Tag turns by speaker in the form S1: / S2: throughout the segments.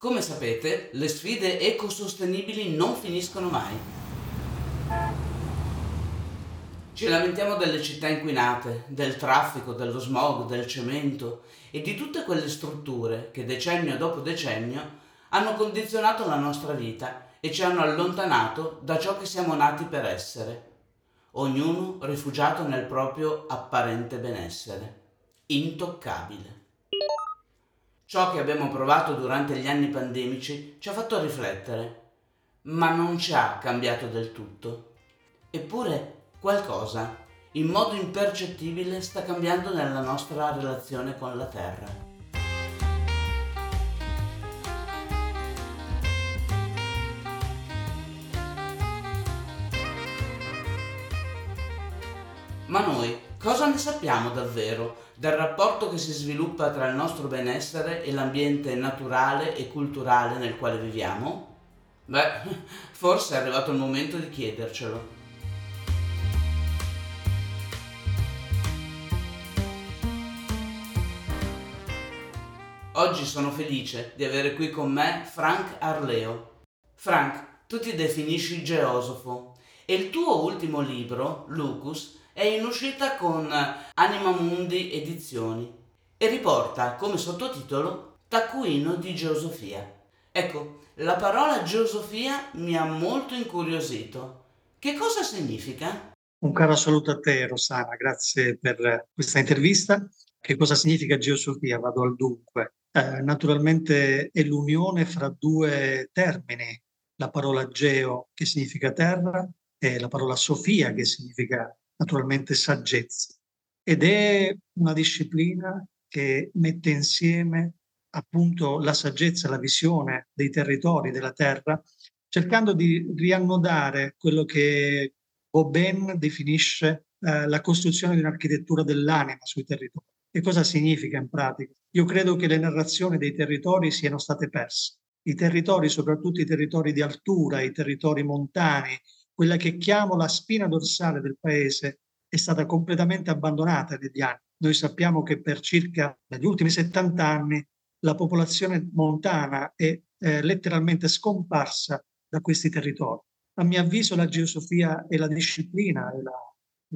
S1: Come sapete, le sfide ecosostenibili non finiscono mai. Ci lamentiamo delle città inquinate, del traffico, dello smog, del cemento e di tutte quelle strutture che decennio dopo decennio hanno condizionato la nostra vita e ci hanno allontanato da ciò che siamo nati per essere, ognuno rifugiato nel proprio apparente benessere, intoccabile. Ciò che abbiamo provato durante gli anni pandemici ci ha fatto riflettere, ma non ci ha cambiato del tutto. Eppure qualcosa, in modo impercettibile, sta cambiando nella nostra relazione con la Terra. Ma noi cosa ne sappiamo davvero del rapporto che si sviluppa tra il nostro benessere e l'ambiente naturale e culturale nel quale viviamo? Beh, forse è arrivato il momento di chiedercelo. Oggi sono felice di avere qui con me Frank Arleo. Frank, tu ti definisci geosofo e il tuo ultimo libro, Lucus, è in uscita con Anima Mundi Edizioni e riporta come sottotitolo Taccuino di Geosofia. Ecco, la parola geosofia mi ha molto incuriosito. Che cosa significa?
S2: Un caro saluto a te, Rosana, grazie per questa intervista. Che cosa significa geosofia? Vado al dunque. Eh, naturalmente è l'unione fra due termini, la parola geo che significa terra e la parola sofia che significa naturalmente saggezza. Ed è una disciplina che mette insieme appunto la saggezza, la visione dei territori, della terra, cercando di riannodare quello che Boben definisce eh, la costruzione di un'architettura dell'anima sui territori. Che cosa significa in pratica? Io credo che le narrazioni dei territori siano state perse. I territori, soprattutto i territori di altura, i territori montani, quella che chiamo la spina dorsale del paese, è stata completamente abbandonata negli anni. Noi sappiamo che per circa negli ultimi 70 anni la popolazione montana è eh, letteralmente scomparsa da questi territori. A mio avviso la geosofia è la disciplina, è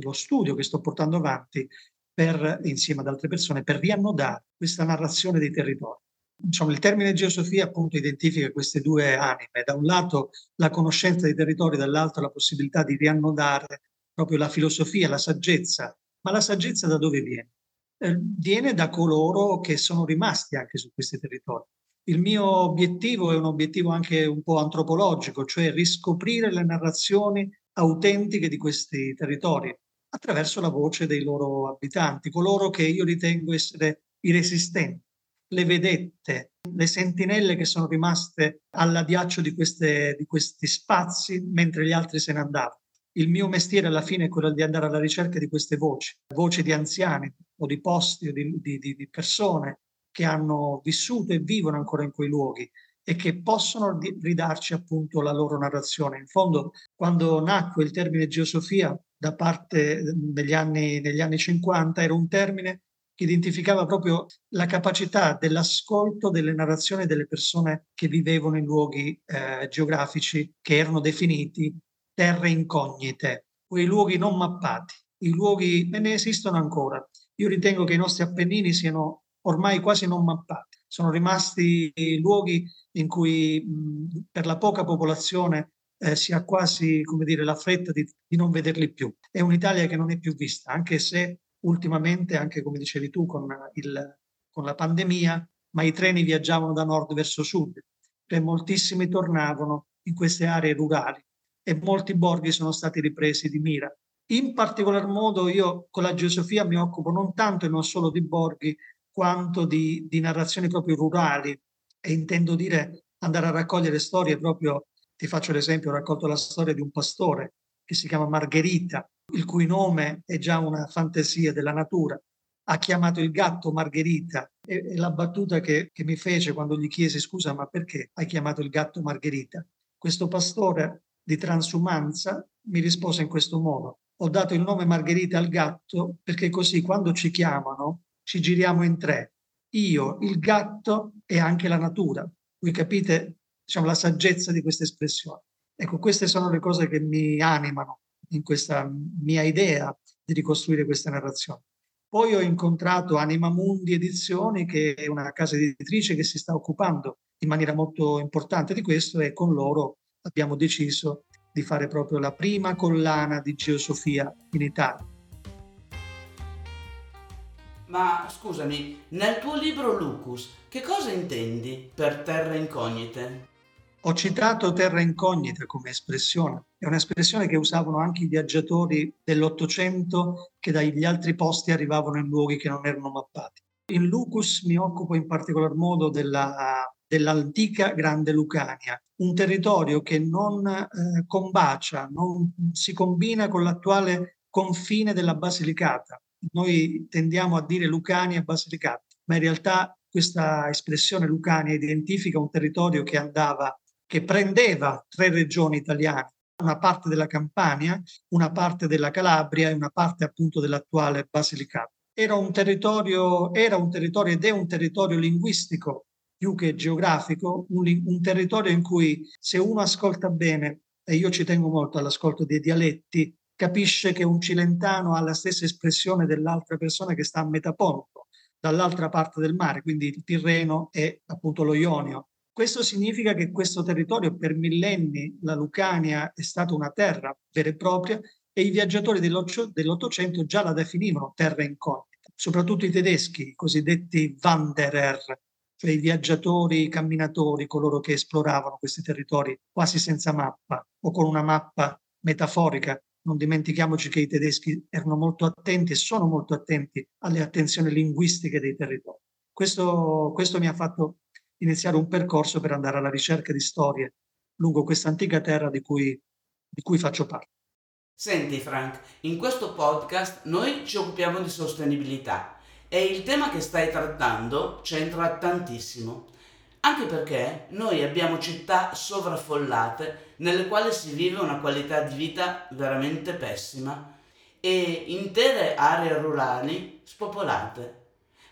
S2: lo studio che sto portando avanti per, insieme ad altre persone per riannodare questa narrazione dei territori diciamo, il termine geosofia appunto identifica queste due anime, da un lato la conoscenza dei territori, dall'altro la possibilità di riannodare proprio la filosofia, la saggezza. Ma la saggezza da dove viene? Eh, viene da coloro che sono rimasti anche su questi territori. Il mio obiettivo è un obiettivo anche un po' antropologico, cioè riscoprire le narrazioni autentiche di questi territori attraverso la voce dei loro abitanti, coloro che io ritengo essere i resistenti le vedette, le sentinelle che sono rimaste all'addiaccio di, queste, di questi spazi mentre gli altri se ne andavano. Il mio mestiere alla fine è quello di andare alla ricerca di queste voci, voci di anziani o di posti o di, di, di persone che hanno vissuto e vivono ancora in quei luoghi e che possono ridarci appunto la loro narrazione. In fondo, quando nacque il termine geosofia da parte degli anni, negli anni 50, era un termine identificava proprio la capacità dell'ascolto delle narrazioni delle persone che vivevano in luoghi eh, geografici che erano definiti terre incognite, quei luoghi non mappati. I luoghi ne esistono ancora. Io ritengo che i nostri Appennini siano ormai quasi non mappati. Sono rimasti luoghi in cui mh, per la poca popolazione eh, si ha quasi come dire, la fretta di, di non vederli più. È un'Italia che non è più vista, anche se ultimamente, anche come dicevi tu, con, il, con la pandemia, ma i treni viaggiavano da nord verso sud e moltissimi tornavano in queste aree rurali e molti borghi sono stati ripresi di mira. In particolar modo io con la geosofia mi occupo non tanto e non solo di borghi, quanto di, di narrazioni proprio rurali e intendo dire andare a raccogliere storie proprio, ti faccio l'esempio, ho raccolto la storia di un pastore che si chiama Margherita, il cui nome è già una fantasia della natura, ha chiamato il gatto Margherita e, la battuta che, che, mi fece quando gli chiesi scusa ma perché hai chiamato il gatto Margherita? Questo pastore di transumanza mi rispose in questo modo, ho dato il nome Margherita al gatto perché così quando ci chiamano ci giriamo in tre, io, il gatto e anche la natura. Voi capite diciamo, la saggezza di questa espressione. Ecco, queste sono le cose che mi animano in questa mia idea di ricostruire questa narrazione. Poi ho incontrato Anima Mundi Edizioni, che è una casa editrice che si sta occupando in maniera molto importante di questo e con loro abbiamo deciso di fare proprio la prima collana di geosofia in Italia.
S1: Ma scusami, nel tuo libro Lucus, che cosa intendi per terre incognite?
S2: Ho citato terra incognita come espressione, è un'espressione che usavano anche i viaggiatori dell'Ottocento che dagli altri posti arrivavano in luoghi che non erano mappati. In Lucus mi occupo in particolar modo della, dell'antica Grande Lucania, un territorio che non eh, combacia, non si combina con l'attuale confine della Basilicata, noi tendiamo a dire Lucania e Basilicata, ma in realtà questa espressione Lucania identifica un territorio che andava, che prendeva tre regioni italiane, una parte della Campania, una parte della Calabria e una parte appunto dell'attuale Basilicata. Era un territorio, era un territorio ed è un territorio linguistico più che geografico, un, un territorio in cui se uno ascolta bene, e io ci tengo molto all'ascolto dei dialetti, capisce che un cilentano ha la stessa espressione dell'altra persona che sta a metà ponto, dall'altra parte del mare, quindi il Tirreno e appunto lo Ionio. Questo significa che questo territorio per millenni, la Lucania, è stata una terra vera e propria e i viaggiatori dell'Ottocento già la definivano terra incognita, soprattutto i tedeschi, i cosiddetti Wanderer, cioè i viaggiatori, i camminatori, coloro che esploravano questi territori quasi senza mappa o con una mappa metaforica non dimentichiamoci che i tedeschi erano molto attenti e sono molto attenti alle attenzioni linguistiche dei territori. Questo, questo mi ha fatto iniziare un percorso per andare alla ricerca di storie lungo questa antica terra di cui, di cui faccio parte.
S1: Senti Frank, in questo podcast noi ci occupiamo di sostenibilità e il tema che stai trattando c'entra tantissimo anche perché noi abbiamo città sovraffollate nelle quali si vive una qualità di vita veramente pessima e intere aree rurali spopolate.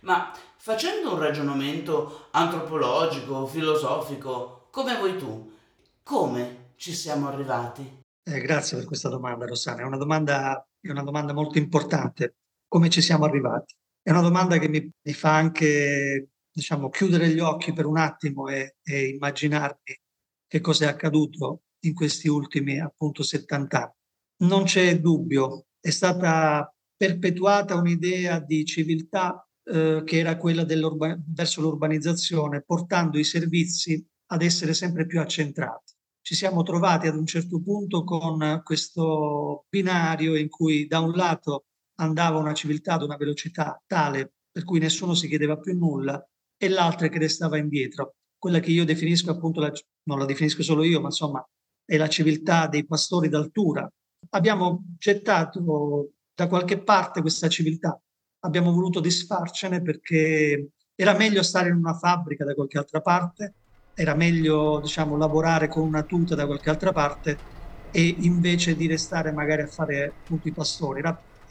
S1: Ma facendo un ragionamento antropologico, filosofico, come vuoi tu, come ci siamo arrivati?
S2: Eh, grazie per questa domanda, Rossana. È una domanda, è una domanda molto importante. Come ci siamo arrivati? È una domanda che mi, mi fa anche diciamo, chiudere gli occhi per un attimo e, e immaginarmi che cosa è accaduto in questi ultimi appunto 70 anni. Non c'è dubbio, è stata perpetuata un'idea di civiltà eh, che era quella verso l'urbanizzazione, portando i servizi ad essere sempre più accentrati. Ci siamo trovati ad un certo punto con questo binario in cui da un lato andava una civiltà ad una velocità tale per cui nessuno si chiedeva più nulla e l'altra che restava indietro, quella che io definisco appunto, la, non la definisco solo io, ma insomma è la civiltà dei pastori d'altura. Abbiamo gettato da qualche parte questa civiltà, abbiamo voluto disfarcene perché era meglio stare in una fabbrica da qualche altra parte, era meglio diciamo, lavorare con una tuta da qualche altra parte e invece di restare magari a fare appunto i pastori.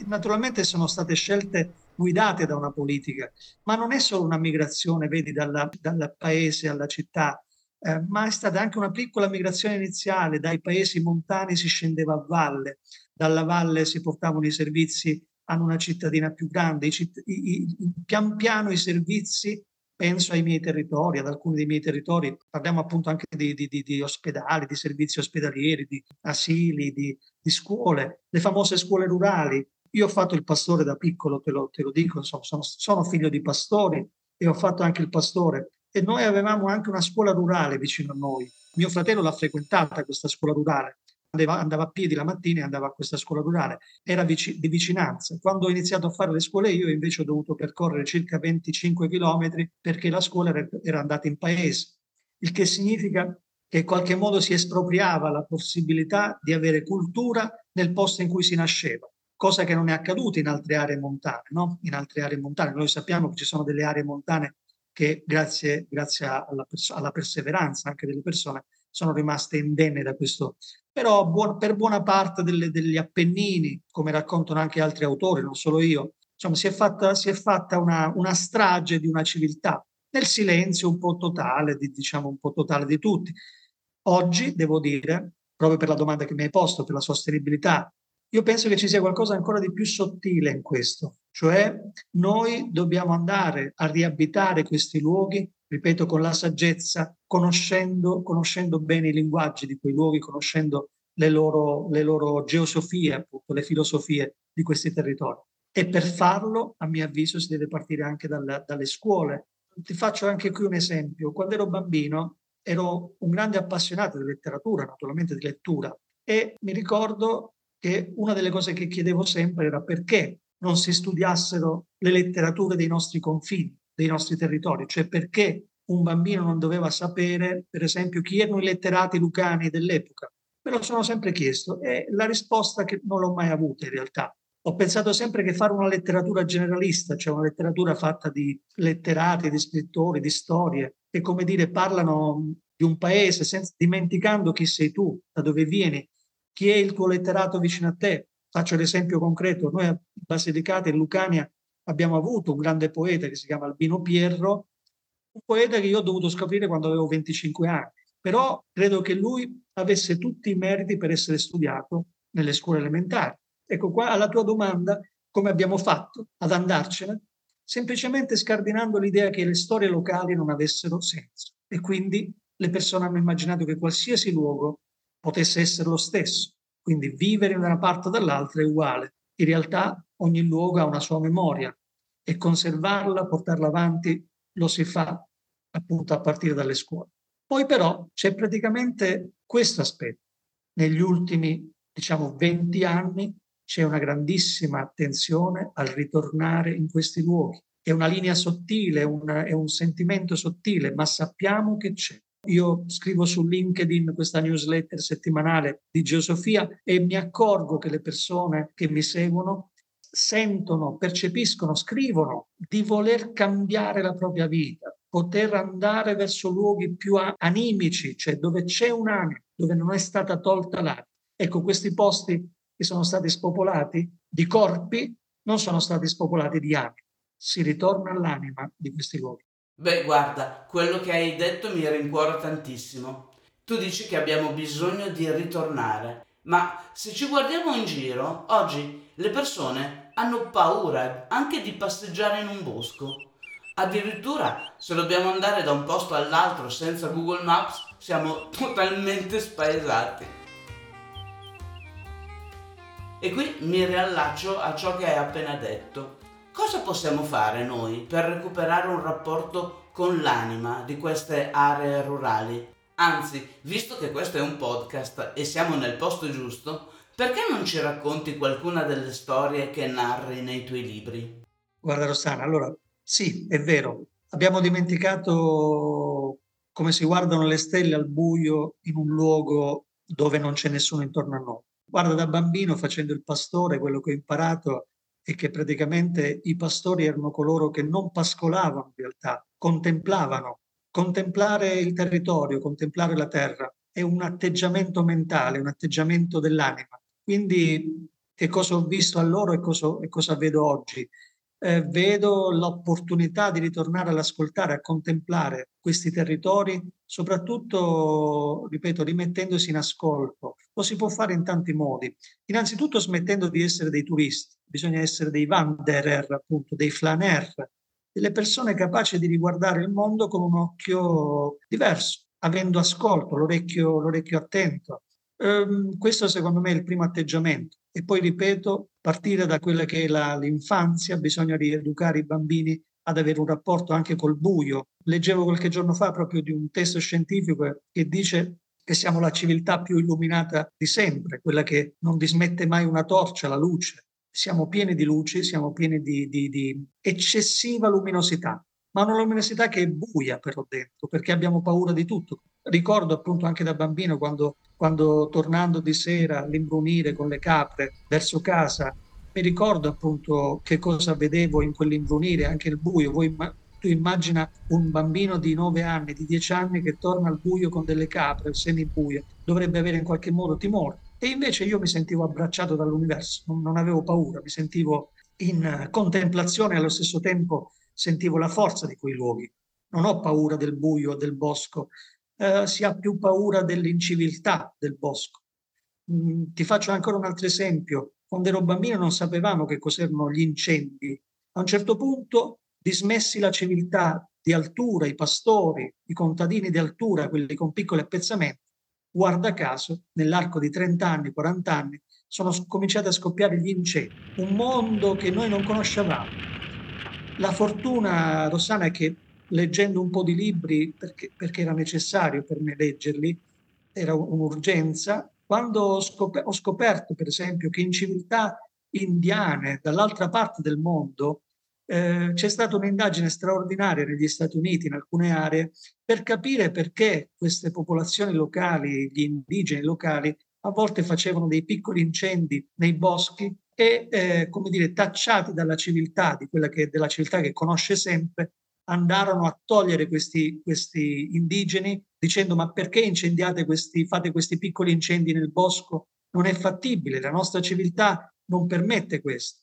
S2: Naturalmente sono state scelte guidate da una politica, ma non è solo una migrazione, vedi, dal paese alla città, eh, ma è stata anche una piccola migrazione iniziale, dai paesi montani si scendeva a valle, dalla valle si portavano i servizi a una cittadina più grande, I, i, i, pian piano i servizi penso ai miei territori, ad alcuni dei miei territori, parliamo appunto anche di, di, di, di ospedali, di servizi ospedalieri, di asili, di, scuole, le famose scuole rurali, io ho fatto il pastore da piccolo, te lo, te lo dico, insomma, sono, sono, figlio di pastori e ho fatto anche il pastore. E noi avevamo anche una scuola rurale vicino a noi. Mio fratello l'ha frequentata questa scuola rurale. Andava, a piedi la mattina e andava a questa scuola rurale. Era vici, di vicinanza. Quando ho iniziato a fare le scuole io invece ho dovuto percorrere circa 25 chilometri perché la scuola era, era andata in paese. Il che significa che in qualche modo si espropriava la possibilità di avere cultura nel posto in cui si nasceva cosa che non è accaduta in altre aree montane. No? In altre aree montane noi sappiamo che ci sono delle aree montane che grazie, grazie alla, pers- alla, perseveranza anche delle persone sono rimaste indenne da questo. Però buon, per buona parte delle, degli Appennini, come raccontano anche altri autori, non solo io, insomma, si è fatta, si è fatta una, una strage di una civiltà nel silenzio un po' totale, di, diciamo un po' totale di tutti. Oggi, devo dire, proprio per la domanda che mi hai posto, per la sostenibilità, io penso che ci sia qualcosa ancora di più sottile in questo, cioè noi dobbiamo andare a riabitare questi luoghi, ripeto, con la saggezza, conoscendo, conoscendo bene i linguaggi di quei luoghi, conoscendo le loro, le loro geosofie, appunto, le filosofie di questi territori. E per farlo, a mio avviso, si deve partire anche dalla, dalle scuole. Ti faccio anche qui un esempio. Quando ero bambino ero un grande appassionato di letteratura, naturalmente di lettura, e mi ricordo che una delle cose che chiedevo sempre era perché non si studiassero le letterature dei nostri confini, dei nostri territori, cioè perché un bambino non doveva sapere, per esempio, chi erano i letterati lucani dell'epoca. Me lo sono sempre chiesto e la risposta che non l'ho mai avuta in realtà. Ho pensato sempre che fare una letteratura generalista, cioè una letteratura fatta di letterati, di scrittori, di storie, che come dire parlano di un paese senza, dimenticando chi sei tu, da dove vieni, chi è il tuo letterato vicino a te. Faccio l'esempio concreto, noi a Basilicata in Lucania abbiamo avuto un grande poeta che si chiama Albino Pierro, un poeta che io ho dovuto scoprire quando avevo 25 anni, però credo che lui avesse tutti i meriti per essere studiato nelle scuole elementari. Ecco qua alla tua domanda, come abbiamo fatto ad andarcene? Semplicemente scardinando l'idea che le storie locali non avessero senso e quindi le persone hanno immaginato che qualsiasi luogo potesse essere lo stesso. Quindi vivere da una parte o dall'altra è uguale. In realtà ogni luogo ha una sua memoria e conservarla, portarla avanti, lo si fa appunto a partire dalle scuole. Poi però c'è praticamente questo aspetto. Negli ultimi, diciamo, 20 anni c'è una grandissima attenzione al ritornare in questi luoghi. È una linea sottile, una, è un sentimento sottile, ma sappiamo che c'è. Io scrivo su LinkedIn questa newsletter settimanale di Geosofia e mi accorgo che le persone che mi seguono sentono, percepiscono, scrivono di voler cambiare la propria vita, poter andare verso luoghi più animici, cioè dove c'è un'anima, dove non è stata tolta l'anima. Ecco, questi posti che sono stati spopolati di corpi non sono stati spopolati di anima. Si ritorna all'anima di questi luoghi.
S1: Beh, guarda, quello che hai detto mi rincuora tantissimo. Tu dici che abbiamo bisogno di ritornare, ma se ci guardiamo in giro, oggi le persone hanno paura anche di passeggiare in un bosco. Addirittura se dobbiamo andare da un posto all'altro senza Google Maps siamo totalmente spaesati. E qui mi riallaccio a ciò che hai appena detto. Cosa possiamo fare noi per recuperare un rapporto con l'anima di queste aree rurali? Anzi, visto che questo è un podcast e siamo nel posto giusto, perché non ci racconti qualcuna delle storie che narri nei tuoi libri?
S2: Guarda Rossana, allora sì, è vero, abbiamo dimenticato come si guardano le stelle al buio in un luogo dove non c'è nessuno intorno a noi. Guarda, da bambino facendo il pastore, quello che ho imparato e che praticamente i pastori erano coloro che non pascolavano in realtà, contemplavano. Contemplare il territorio, contemplare la terra è un atteggiamento mentale, un atteggiamento dell'anima. Quindi che cosa ho visto allora e cosa, e cosa vedo oggi? eh, vedo l'opportunità di ritornare ad ascoltare, a contemplare questi territori, soprattutto, ripeto, rimettendosi in ascolto. Lo si può fare in tanti modi. Innanzitutto smettendo di essere dei turisti, bisogna essere dei wanderer, appunto, dei flaner, delle persone capaci di riguardare il mondo con un occhio diverso, avendo ascolto, l'orecchio, l'orecchio attento. Um, questo secondo me è il primo atteggiamento. E poi, ripeto, partire da quella che è la, l'infanzia, bisogna rieducare i bambini ad avere un rapporto anche col buio. Leggevo qualche giorno fa proprio di un testo scientifico che dice che siamo la civiltà più illuminata di sempre, quella che non dismette mai una torcia, la luce. Siamo pieni di luci, siamo pieni di, di, di eccessiva luminosità, ma una luminosità che è buia però dentro, perché abbiamo paura di tutto. Ricordo appunto anche da bambino quando, quando tornando di sera all'imbrunire con le capre verso casa, mi ricordo appunto che cosa vedevo in quell'imbrunire, anche il buio. Voi, tu immagina un bambino di 9 anni, di 10 anni che torna al buio con delle capre, semibuie, dovrebbe avere in qualche modo timore. E invece io mi sentivo abbracciato dall'universo, non, non avevo paura, mi sentivo in contemplazione e allo stesso tempo sentivo la forza di quei luoghi. non ho paura del buio del bosco, eh, si ha più paura dell'inciviltà del bosco. Mm, ti faccio ancora un altro esempio. Quando ero bambino non sapevamo che cos'erano gli incendi. A un certo punto, dismessi la civiltà di altura, i pastori, i contadini di altura, quelli con piccoli appezzamenti, guarda caso, nell'arco di 30 anni, 40 anni, sono cominciati a scoppiare gli incendi. Un mondo che noi non conoscevamo. La fortuna, Rossana, è che leggendo un po' di libri, perché, perché era necessario per me leggerli, era un'urgenza, quando ho, scop- ho scoperto, per esempio, che in civiltà indiane dall'altra parte del mondo eh, c'è stata un'indagine straordinaria negli Stati Uniti, in alcune aree, per capire perché queste popolazioni locali, gli indigeni locali, a volte facevano dei piccoli incendi nei boschi e, eh, come dire, tacciati dalla civiltà, di quella che, della civiltà che conosce sempre, andarono a togliere questi, questi indigeni dicendo ma perché incendiate questi, fate questi piccoli incendi nel bosco? Non è fattibile, la nostra civiltà non permette questo.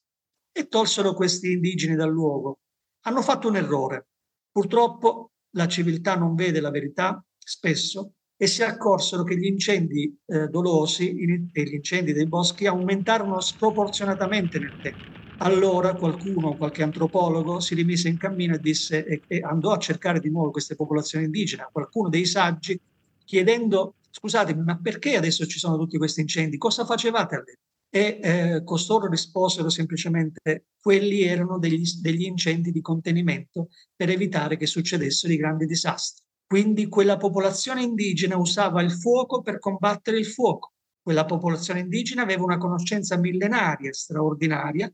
S2: E tolsero questi indigeni dal luogo. Hanno fatto un errore. Purtroppo la civiltà non vede la verità spesso e si accorsero che gli incendi eh, dolosi e gli incendi dei boschi aumentarono sproporzionatamente nel tempo allora qualcuno, qualche antropologo, si rimise in cammino e, disse, e, e andò a cercare di nuovo queste popolazioni indigene, qualcuno dei saggi, chiedendo, scusatemi, ma perché adesso ci sono tutti questi incendi? Cosa facevate all'epoca? E eh, costoro risposero semplicemente quelli erano degli, degli incendi di contenimento per evitare che succedessero i grandi disastri. Quindi quella popolazione indigena usava il fuoco per combattere il fuoco. Quella popolazione indigena aveva una conoscenza millenaria straordinaria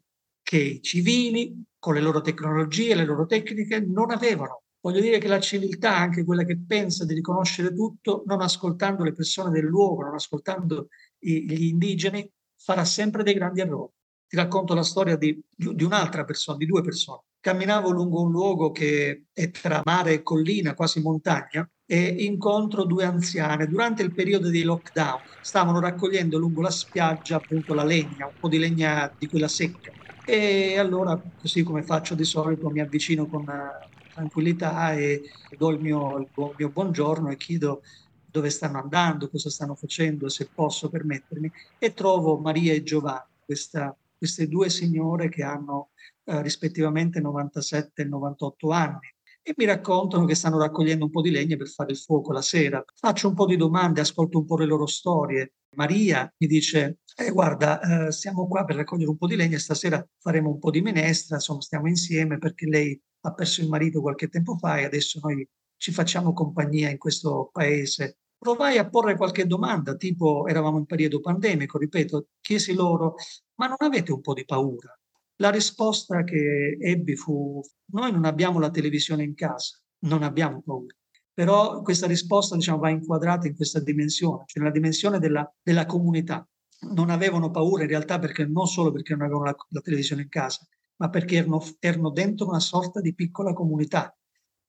S2: che i civili, con le loro tecnologie, le loro tecniche, non avevano. Voglio dire che la civiltà, anche quella che pensa di riconoscere tutto, non ascoltando le persone del luogo, non ascoltando gli indigeni, farà sempre dei grandi errori. Ti racconto la storia di, di un'altra persona, di due persone. Camminavo lungo un luogo che è tra mare e collina, quasi montagna, e incontro due anziane. Durante il periodo di lockdown stavano raccogliendo lungo la spiaggia appunto la legna, un po' di legna di quella secca e allora, così come faccio di solito, mi avvicino con eh, tranquillità e do il mio, il mio buongiorno e chiedo dove stanno andando, cosa stanno facendo, se posso permettermi, e trovo Maria e Giovanni, questa, queste due signore che hanno eh, rispettivamente 97 e 98 anni e mi raccontano che stanno raccogliendo un po' di legna per fare il fuoco la sera. Faccio un po' di domande, ascolto un po' le loro storie. Maria mi dice, eh, guarda, eh, siamo qua per raccogliere un po' di legna, stasera faremo un po' di minestra, insomma stiamo insieme perché lei ha perso il marito qualche tempo fa e adesso noi ci facciamo compagnia in questo paese. Provai a porre qualche domanda, tipo eravamo in periodo pandemico, ripeto, chiesi loro, ma non avete un po' di paura? La risposta che ebbi fu, noi non abbiamo la televisione in casa, non abbiamo paura. Però questa risposta diciamo, va inquadrata in questa dimensione, cioè nella dimensione della, della comunità. Non avevano paura in realtà perché non solo perché non avevano la, la televisione in casa, ma perché erano, erano, dentro una sorta di piccola comunità.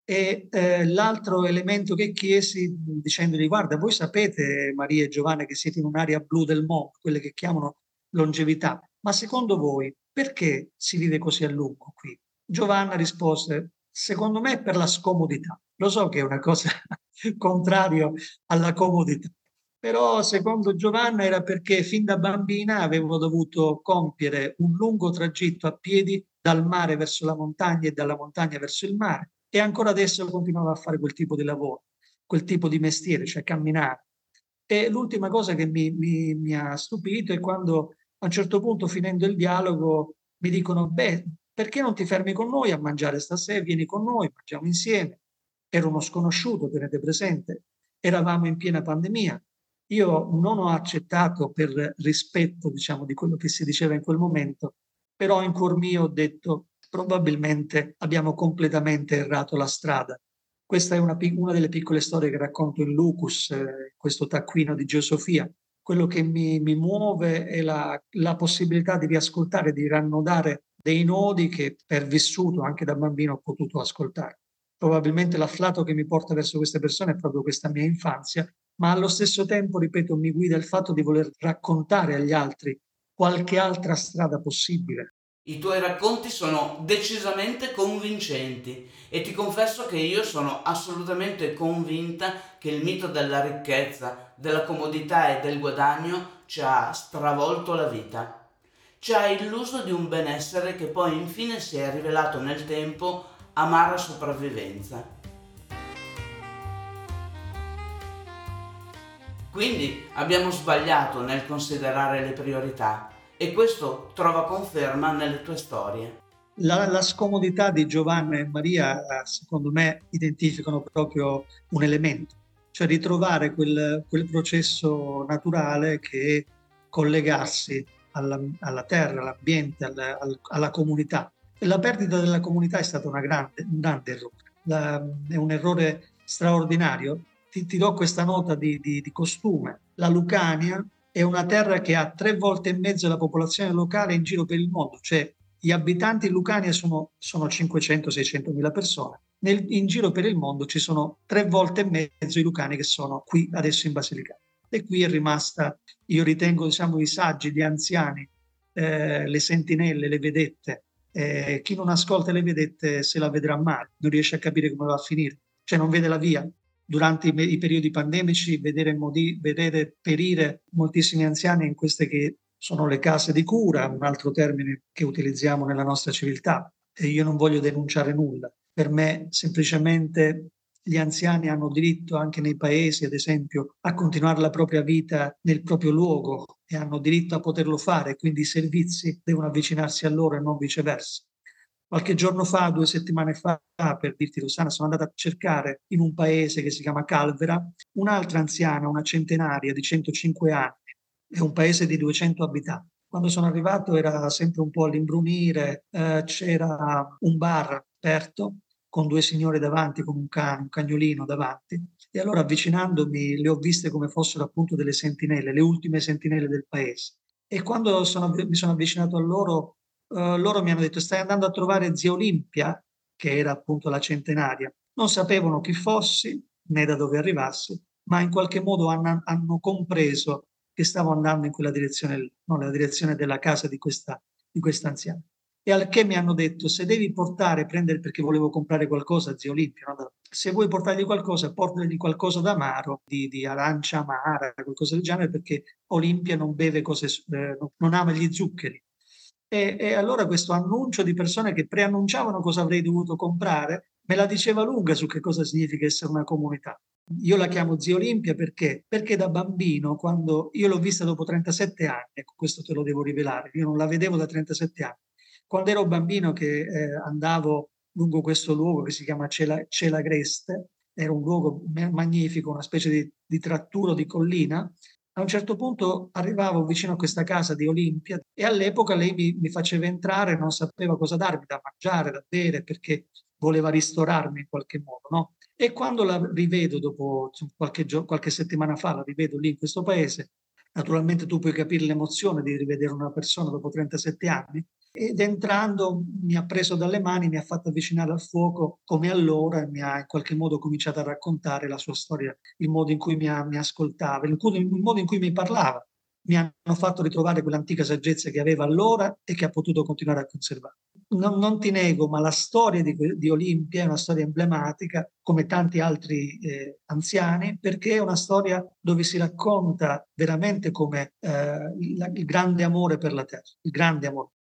S2: E eh, l'altro elemento che chiesi dicendogli guarda, voi sapete Maria e Giovanni che siete in un'area blu del mondo, quelle che chiamano longevità, ma secondo voi perché si vive così a lungo qui? Giovanna rispose, secondo me per la scomodità. Lo so che è una cosa contraria alla comodità, però secondo Giovanna era perché fin da bambina avevo dovuto compiere un lungo tragitto a piedi dal mare verso la montagna e dalla montagna verso il mare e ancora adesso continuavo a fare quel tipo di lavoro, quel tipo di mestiere, cioè camminare. E l'ultima cosa che mi, mi, mi ha stupito è quando a un certo punto, finendo il dialogo, mi dicono, beh, perché non ti fermi con noi a mangiare stasera? Vieni con noi, mangiamo insieme. Era uno sconosciuto, tenete presente, eravamo in piena pandemia. Io non ho accettato per rispetto, diciamo, di quello che si diceva in quel momento, però in cuor mio ho detto, probabilmente abbiamo completamente errato la strada. Questa è una, una delle piccole storie che racconto in Lucus, eh, questo taccuino di Geosofia, quello che mi, mi muove è la, la, possibilità di riascoltare, di rannodare dei nodi che per vissuto anche da bambino ho potuto ascoltare. Probabilmente l'afflato che mi porta verso queste persone è proprio questa mia infanzia, ma allo stesso tempo, ripeto, mi guida il fatto di voler raccontare agli altri qualche altra strada possibile,
S1: I tuoi racconti sono decisamente convincenti e ti confesso che io sono assolutamente convinta che il mito della ricchezza, della comodità e del guadagno ci ha stravolto la vita. Ci ha illuso di un benessere che poi infine si è rivelato nel tempo amara sopravvivenza. Quindi abbiamo sbagliato nel considerare le priorità e questo trova conferma nelle tue storie.
S2: La, la, scomodità di Giovanna e Maria, secondo me, identificano proprio un elemento, cioè ritrovare quel, quel processo naturale che è collegarsi alla, alla terra, all'ambiente, alla, alla, comunità. La perdita della comunità è stato grande, un grande errore, la, è un errore straordinario. Ti, ti do questa nota di, di, di costume. La Lucania è una terra che ha tre volte e mezzo la popolazione locale in giro per il mondo, cioè gli abitanti in Lucania sono, sono 500-600 mila persone. Nel, in giro per il mondo ci sono tre volte e mezzo i lucani che sono qui adesso in Basilicata. E qui è rimasta, io ritengo, diciamo, i saggi, gli anziani, eh, le sentinelle, le vedette. Eh, chi non ascolta le vedette se la vedrà male, non riesce a capire come va a finire, cioè non vede la via durante i, i periodi pandemici vedere, modi, vedere perire moltissimi anziani in queste che sono le case di cura, un altro termine che utilizziamo nella nostra civiltà. E io non voglio denunciare nulla. Per me semplicemente gli anziani hanno diritto anche nei paesi, ad esempio, a continuare la propria vita nel proprio luogo e hanno diritto a poterlo fare, quindi i servizi devono avvicinarsi a loro e non viceversa. Qualche giorno fa, due settimane fa, per dirti Rossana, sono andata a cercare in un paese che si chiama Calvera un'altra anziana, una centenaria di 105 anni, è un paese di 200 abitanti. Quando sono arrivato era sempre un po' all'imbrunire, eh, c'era un bar aperto con due signore davanti, con un cane, un cagnolino davanti. E allora avvicinandomi le ho viste come fossero appunto delle sentinelle, le ultime sentinelle del paese. E quando sono, mi sono avvicinato a loro uh, loro mi hanno detto stai andando a trovare zia Olimpia, che era appunto la centenaria. Non sapevano chi fossi né da dove arrivassi, ma in qualche modo hanno, hanno compreso che stavo andando in quella direzione, no, nella direzione della casa di questa, di questa anziana. E al che mi hanno detto, se devi portare, prendere perché volevo comprare qualcosa a zia Olimpia, no? se vuoi portargli qualcosa, portagli qualcosa d'amaro, di, di arancia amara, qualcosa del genere, perché Olimpia non beve cose, eh, non ama gli zuccheri. E, e, allora questo annuncio di persone che preannunciavano cosa avrei dovuto comprare me la diceva lunga su che cosa significa essere una comunità. Io la chiamo zia Olimpia perché? Perché da bambino, quando io l'ho vista dopo 37 anni, ecco questo te lo devo rivelare, io non la vedevo da 37 anni. Quando ero bambino che eh, andavo lungo questo luogo che si chiama Cela, Celagreste, era un luogo magnifico, una specie di, di tratturo di collina, a un certo punto arrivavo vicino a questa casa di Olimpia e all'epoca lei mi, mi faceva entrare, non sapeva cosa darmi da mangiare, da bere, perché voleva ristorarmi in qualche modo, no? E quando la rivedo dopo qualche, gio- qualche settimana fa, la rivedo lì in questo paese, naturalmente tu puoi capire l'emozione di rivedere una persona dopo 37 anni, ed entrando mi ha preso dalle mani, mi ha fatto avvicinare al fuoco come allora e mi ha in qualche modo cominciato a raccontare la sua storia, il modo in cui mi, ha, mi ascoltava, il, il modo in cui mi parlava. Mi hanno fatto ritrovare quell'antica saggezza che aveva allora e che ha potuto continuare a conservare. Non, non ti nego, ma la storia di, di, Olimpia è una storia emblematica, come tanti altri eh, anziani, perché è una storia dove si racconta veramente come eh, il, il grande amore per la terra, il grande amore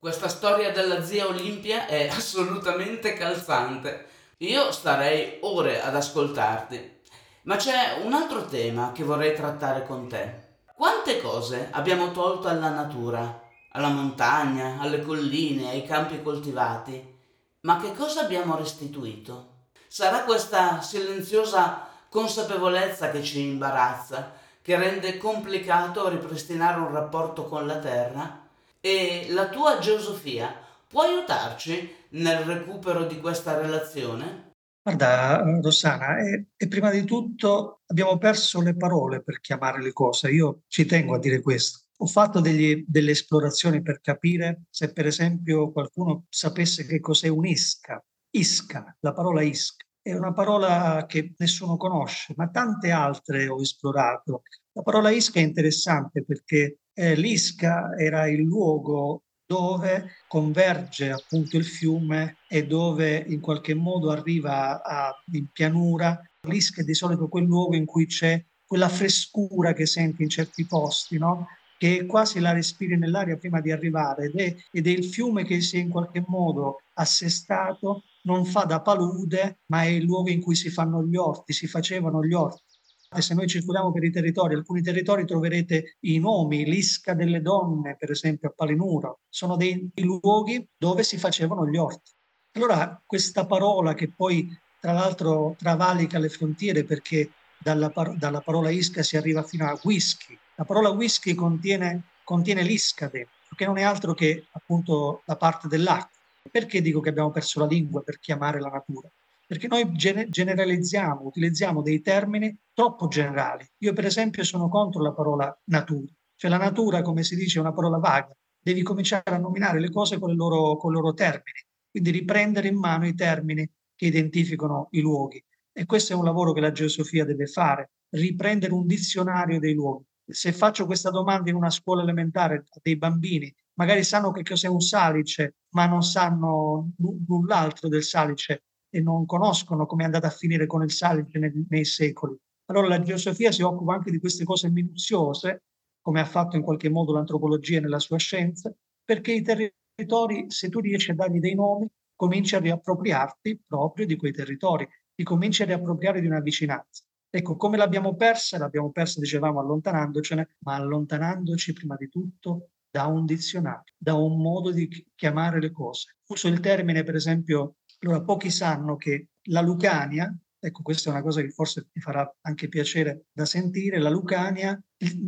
S1: questa storia della zia Olimpia è assolutamente calzante. Io starei ore ad ascoltarti. Ma c'è un altro tema che vorrei trattare con te. Quante cose abbiamo tolto alla natura, alla montagna, alle colline, ai campi coltivati, ma che cosa abbiamo restituito? Sarà questa silenziosa consapevolezza che ci imbarazza, che rende complicato ripristinare un rapporto con la terra? E la tua geosofia può aiutarci nel recupero di questa relazione?
S2: Guarda, Rossana, e, e, prima di tutto abbiamo perso le parole per chiamare le cose. Io ci tengo a dire questo. Ho fatto degli, delle esplorazioni per capire se, per esempio, qualcuno sapesse che cos'è un isca. Isca, la parola isca. È una parola che nessuno conosce, ma tante altre ho esplorato. La parola isca è interessante perché eh, l'Isca era il luogo dove converge appunto il fiume e dove in qualche modo arriva a, in pianura. L'Isca è di solito quel luogo in cui c'è quella frescura che senti in certi posti, no? che quasi la respiri nell'aria prima di arrivare ed è, ed è il fiume che si è in qualche modo assestato, non fa da palude, ma è il luogo in cui si fanno gli orti, si facevano gli orti se noi circoliamo per i territori, alcuni territori troverete i nomi, l'Isca delle donne, per esempio a Palinuro, sono dei luoghi dove si facevano gli orti. Allora questa parola che poi tra l'altro travalica le frontiere perché dalla, par- dalla parola Isca si arriva fino a whisky, la parola whisky contiene, contiene l'Isca dentro, che non è altro che appunto la parte dell'acqua. Perché dico che abbiamo perso la lingua per chiamare la natura? Perché noi generalizziamo, utilizziamo dei termini troppo generali. Io per esempio sono contro la parola natura, cioè la natura come si dice è una parola vaga, devi cominciare a nominare le cose con, loro, i loro termini, quindi riprendere in mano i termini che identificano i luoghi. E questo è un lavoro che la geosofia deve fare, riprendere un dizionario dei luoghi. Se faccio questa domanda in una scuola elementare a dei bambini, magari sanno che cos'è un salice, ma non sanno null'altro del salice, e non conoscono come è andata a finire con il salice nei, nei secoli. Allora la geosofia si occupa anche di queste cose minuziose, come ha fatto in qualche modo l'antropologia nella sua scienza, perché i territori, se tu riesci a dargli dei nomi, cominci a riappropriarti proprio di quei territori, ti cominci a riappropriare di una vicinanza. Ecco, come l'abbiamo persa? L'abbiamo persa, dicevamo, allontanandocene, ma allontanandoci prima di tutto da un dizionario, da un modo di chiamare le cose. Uso il termine, per esempio, allora, pochi sanno che la Lucania, ecco questa è una cosa che forse ti farà anche piacere da sentire, la Lucania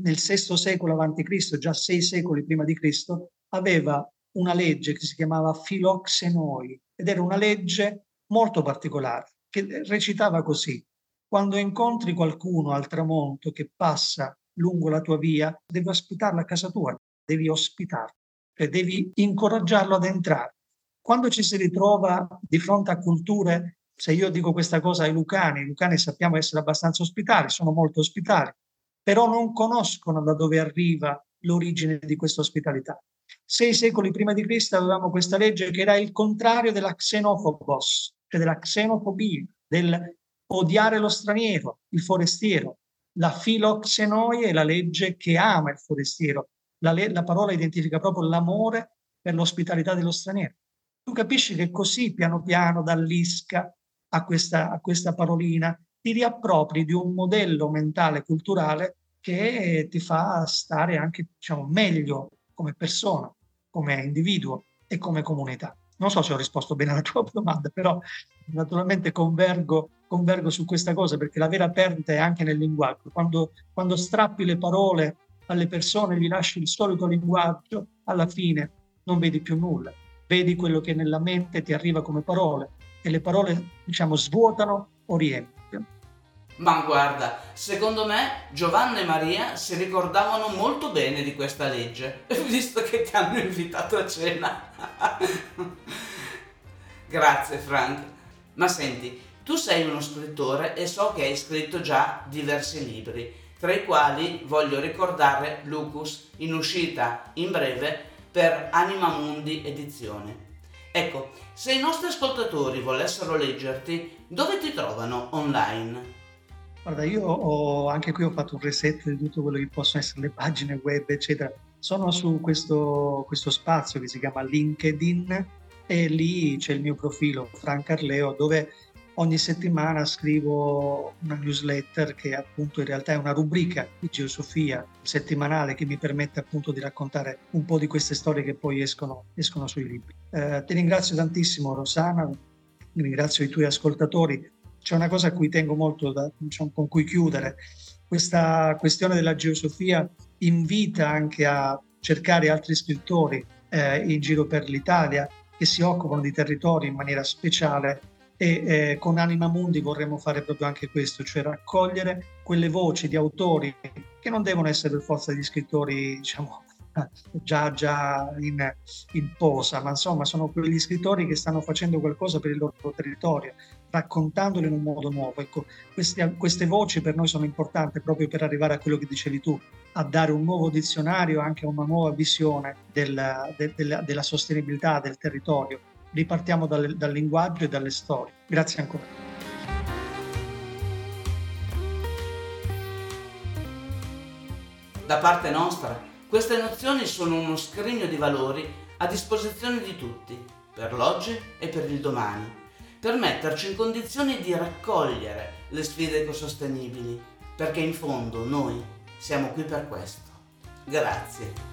S2: nel VI secolo a.C., già sei secoli prima di Cristo, aveva una legge che si chiamava Filoxenoi ed era una legge molto particolare che recitava così. Quando incontri qualcuno al tramonto che passa lungo la tua via, devi ospitarlo a casa tua, devi ospitarlo, cioè devi incoraggiarlo ad entrare quando ci si ritrova di fronte a culture, se io dico questa cosa ai lucani, i lucani sappiamo essere abbastanza ospitali, sono molto ospitali, però non conoscono da dove arriva l'origine di questa ospitalità. Sei secoli prima di Cristo avevamo questa legge che era il contrario della xenofobos, cioè della xenofobia, del odiare lo straniero, il forestiero. La filoxenoia è la legge che ama il forestiero. La, le- la parola identifica proprio l'amore per l'ospitalità dello straniero tu capisci che così piano piano dall'isca a questa, a questa parolina ti riappropri di un modello mentale culturale che ti fa stare anche diciamo, meglio come persona, come individuo e come comunità. Non so se ho risposto bene alla tua domanda, però naturalmente convergo, convergo su questa cosa perché la vera perdita è anche nel linguaggio. Quando, quando strappi le parole alle persone, gli lasci il solito linguaggio, alla fine non vedi più nulla vedi quello che nella mente ti arriva come parole e le parole, diciamo, svuotano o riempiono.
S1: Ma guarda, secondo me Giovanna e Maria si ricordavano molto bene di questa legge, visto che ti hanno invitato a cena. Grazie Frank. Ma senti, tu sei uno scrittore e so che hai scritto già diversi libri, tra i quali voglio ricordare Lucus, in uscita in breve per Anima Mundi Edizione. Ecco, se i nostri ascoltatori volessero leggerti, dove ti trovano online?
S2: Guarda, io ho, anche qui ho fatto un reset di tutto quello che possono essere le pagine web, eccetera. Sono su questo, questo spazio che si chiama LinkedIn e lì c'è il mio profilo, Frank Arleo, dove ogni settimana scrivo una newsletter che appunto in realtà è una rubrica di geosofia settimanale che mi permette appunto di raccontare un po' di queste storie che poi escono, escono sui libri. Eh, ti ringrazio tantissimo Rosana, ringrazio i tuoi ascoltatori. C'è una cosa a cui tengo molto, da, diciamo, con cui chiudere. Questa questione della geosofia invita anche a cercare altri scrittori eh, in giro per l'Italia che si occupano di territori in maniera speciale e eh, con Anima Mundi vorremmo fare proprio anche questo, cioè raccogliere quelle voci di autori che non devono essere per forza di scrittori, diciamo, già, già in, in, posa, ma insomma sono quegli scrittori che stanno facendo qualcosa per il loro territorio, raccontandole in un modo nuovo. Ecco, queste, queste voci per noi sono importanti proprio per arrivare a quello che dicevi tu, a dare un nuovo dizionario, anche una nuova visione del, de, de, della sostenibilità del territorio. Ripartiamo dal, dal linguaggio e dalle storie. Grazie ancora.
S1: Da parte nostra, queste nozioni sono uno scrigno di valori a disposizione di tutti, per l'oggi e per il domani, per metterci in condizioni di raccogliere le sfide ecosostenibili, perché in fondo noi siamo qui per questo. Grazie.